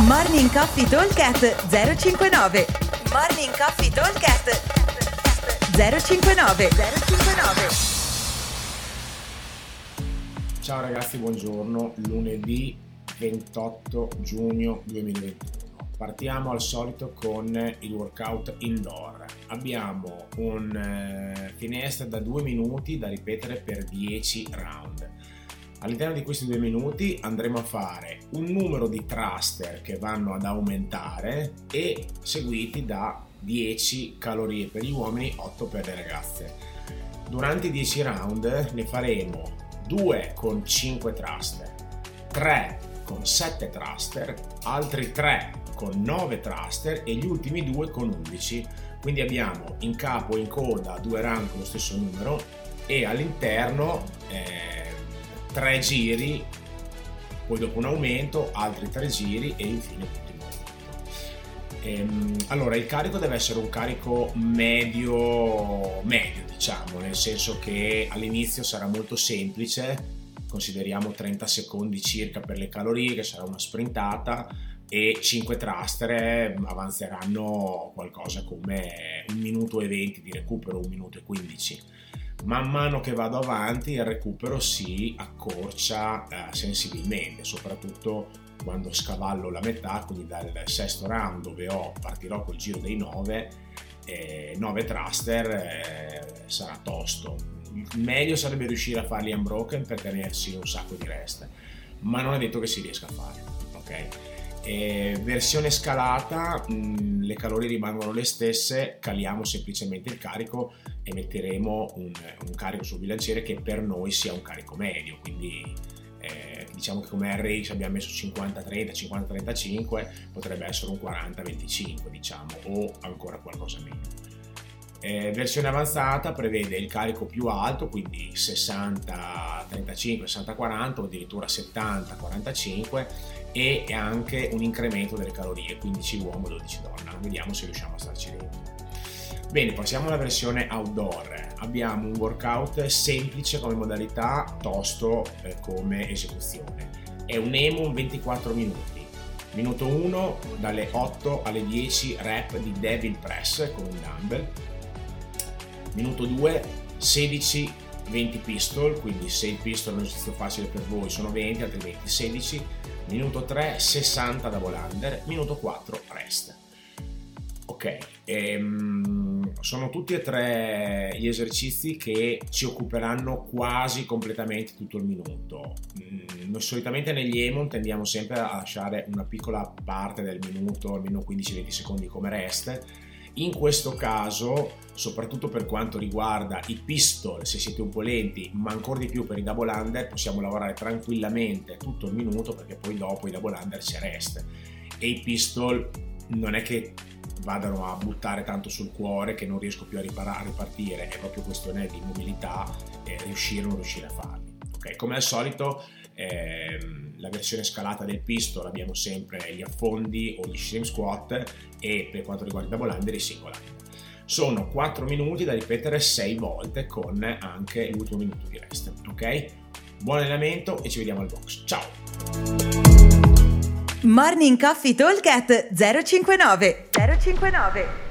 Morning Coffee Talkcast 059 Morning Coffee Talkcast 059 059 Ciao ragazzi, buongiorno. Lunedì 28 giugno 2021. Partiamo al solito con il workout indoor. Abbiamo un eh, finestra da 2 minuti da ripetere per 10 round. All'interno di questi due minuti andremo a fare un numero di thruster che vanno ad aumentare e seguiti da 10 calorie per gli uomini, 8 per le ragazze. Durante i 10 round ne faremo 2 con 5 thruster, 3 con 7 thruster, altri 3 con 9 thruster e gli ultimi 2 con 11. Quindi abbiamo in capo e in coda due round con lo stesso numero e all'interno eh, tre giri, poi dopo un aumento, altri tre giri e infine l'ultimo aumento. Ehm, allora, il carico deve essere un carico medio, medio, diciamo, nel senso che all'inizio sarà molto semplice, consideriamo 30 secondi circa per le calorie, che sarà una sprintata, e 5 thruster avanzeranno qualcosa come un minuto e 20 di recupero, un minuto e 15 man mano che vado avanti il recupero si accorcia eh, sensibilmente, soprattutto quando scavallo la metà, quindi dal sesto round dove ho, partirò col giro dei 9, eh, 9 thruster eh, sarà tosto. Meglio sarebbe riuscire a farli unbroken per tenersi un sacco di rest, ma non è detto che si riesca a fare. Okay? E versione scalata, mh, mm, le calorie rimangono le stesse, caliamo semplicemente il carico e metteremo un, un, carico sul bilanciere che per noi sia un carico medio, quindi eh, diciamo che come RX abbiamo messo 50-30, 50-35, potrebbe essere un 40-25 diciamo, o ancora qualcosa meno. Eh, versione avanzata prevede il carico più alto, quindi 60-35, 60-40 o addirittura 70-45 e anche un incremento delle calorie, 15 uomo, 12 donna. Vediamo se riusciamo a starci dentro. Bene, passiamo alla versione outdoor. Abbiamo un workout semplice come modalità, tosto eh, come esecuzione. È un EMO 24 minuti. Minuto 1 dalle 8 alle 10 rep di devil press con un dumbbell. Minuto 2 16 20 pistol, quindi se il pistol è un esercizio facile per voi sono 20, altrimenti 16. Minuto 3 60 double under, minuto 4 rest. Ok, ehm, sono tutti e tre gli esercizi che ci occuperanno quasi completamente tutto il minuto. Mm, noi solitamente negli Emon tendiamo sempre a lasciare una piccola parte del minuto, almeno 15-20 secondi come rest. In questo caso, soprattutto per quanto riguarda i pistol, se siete un po' lenti, ma ancora di più per i double under, possiamo lavorare tranquillamente tutto il minuto perché poi dopo i double under c'è rest. E i pistol non è che vadano a buttare tanto sul cuore che non riesco più a, riparare, a ripartire, è proprio questione di mobilità e riuscire o non riuscire a farli. Okay? Come al solito, ehm, la versione scalata del pistol abbiamo sempre gli affondi o gli shrimp squat e per quanto riguarda il double under i single. Sono 4 minuti da ripetere 6 volte con anche l'ultimo minuto di rest. Ok? Buon allenamento e ci vediamo al box. Ciao! Morning Coffee Talk 059 059